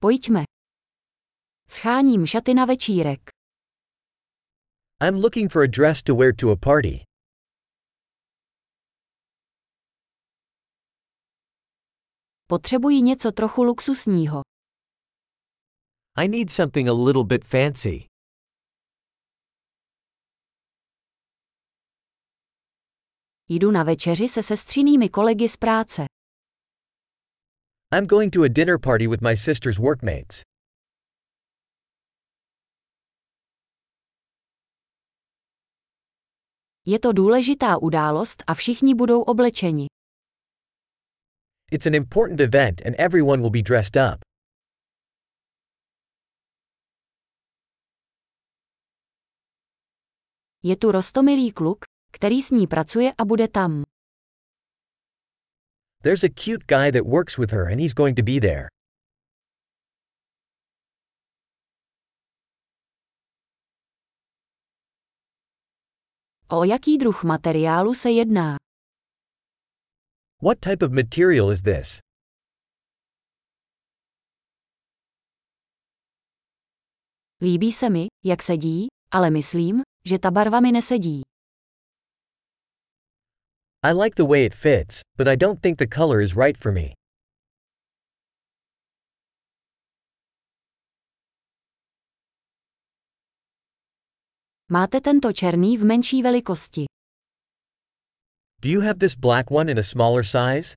Pojďme. Scháním šaty na večírek. I'm looking for a dress to wear to a party. Potřebuji něco trochu luxusního. I need something a little bit fancy. Jdu na večeři se sestřinými kolegy z práce. I'm going to a dinner party with my sister's workmates. Je to důležitá událost a všichni budou oblečeni. It's an important event and everyone will be dressed up. Je tu rostomilý kluk, který s ní pracuje a bude tam. There's a cute guy that works with her and he's going to be there. O jaký druh materiálu se jedná? What type of material is this? Líbí se mi, jak sedí, ale myslím, že ta barva mi nesedí. I like the way it fits, but I don't think the color is right for me. Máte tento černý v menší velikosti. Do you have this black one in a smaller size?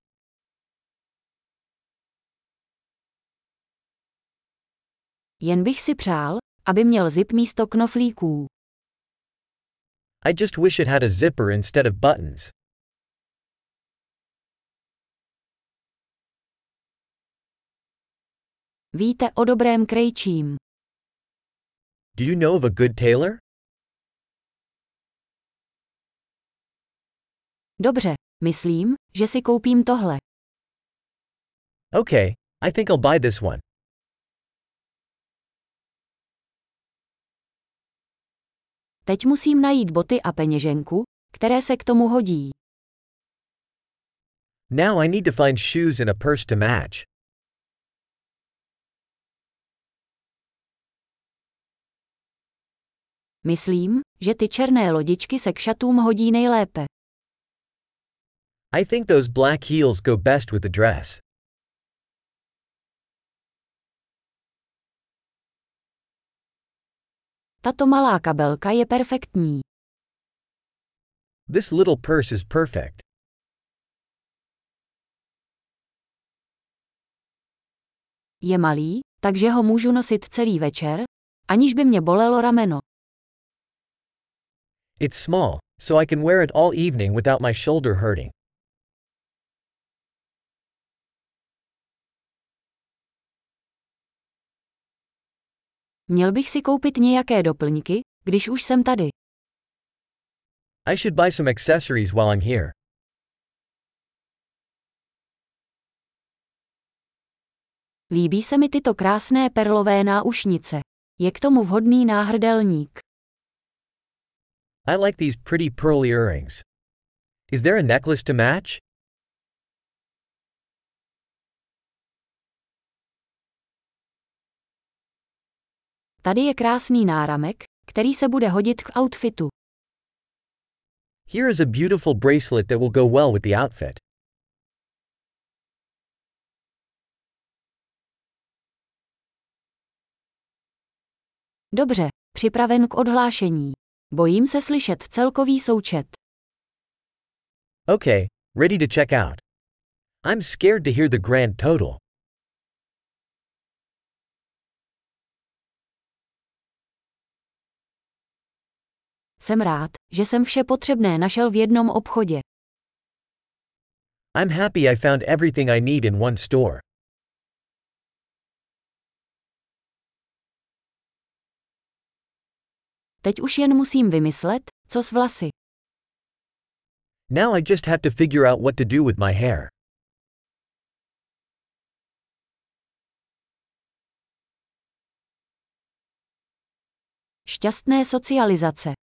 Jen bych si přál, aby měl zip místo knoflíků. I just wish it had a zipper instead of buttons. Víte o dobrém krejčím. Do you know of a good tailor? Dobře, myslím, že si koupím tohle. Okay, I think I'll buy this one. Teď musím najít boty a peněženku, které se k tomu hodí. Now I need to find shoes and a purse to match. Myslím, že ty černé lodičky se k šatům hodí nejlépe. I think those black heels go best with the dress. Tato malá kabelka je perfektní. This little purse is perfect. Je malý, takže ho můžu nosit celý večer, aniž by mě bolelo rameno. It's small, so I can wear it all evening without my shoulder hurting. Měl bych si koupit nějaké doplňky, když už jsem tady. I should buy some accessories while I'm here. Líbí se mi tyto krásné perlové náušnice. Je k tomu vhodný náhrdelník. I like these pretty pearly earrings. Is there a necklace to match? Tady je krásný náramek, který se bude hodit k outfitu. Here is a beautiful bracelet that will go well with the outfit. Dobře, připraven k odhlášení. Bojím se slyšet celkový součet. Okay, ready to check out. I'm scared to hear the grand total. Jsem rád, že jsem vše potřebné našel v jednom obchodě. I'm happy I found everything I need in one store. Teď už jen musím vymyslet, co s vlasy. Now I just have to figure out what to do with my hair. Šťastné socializace.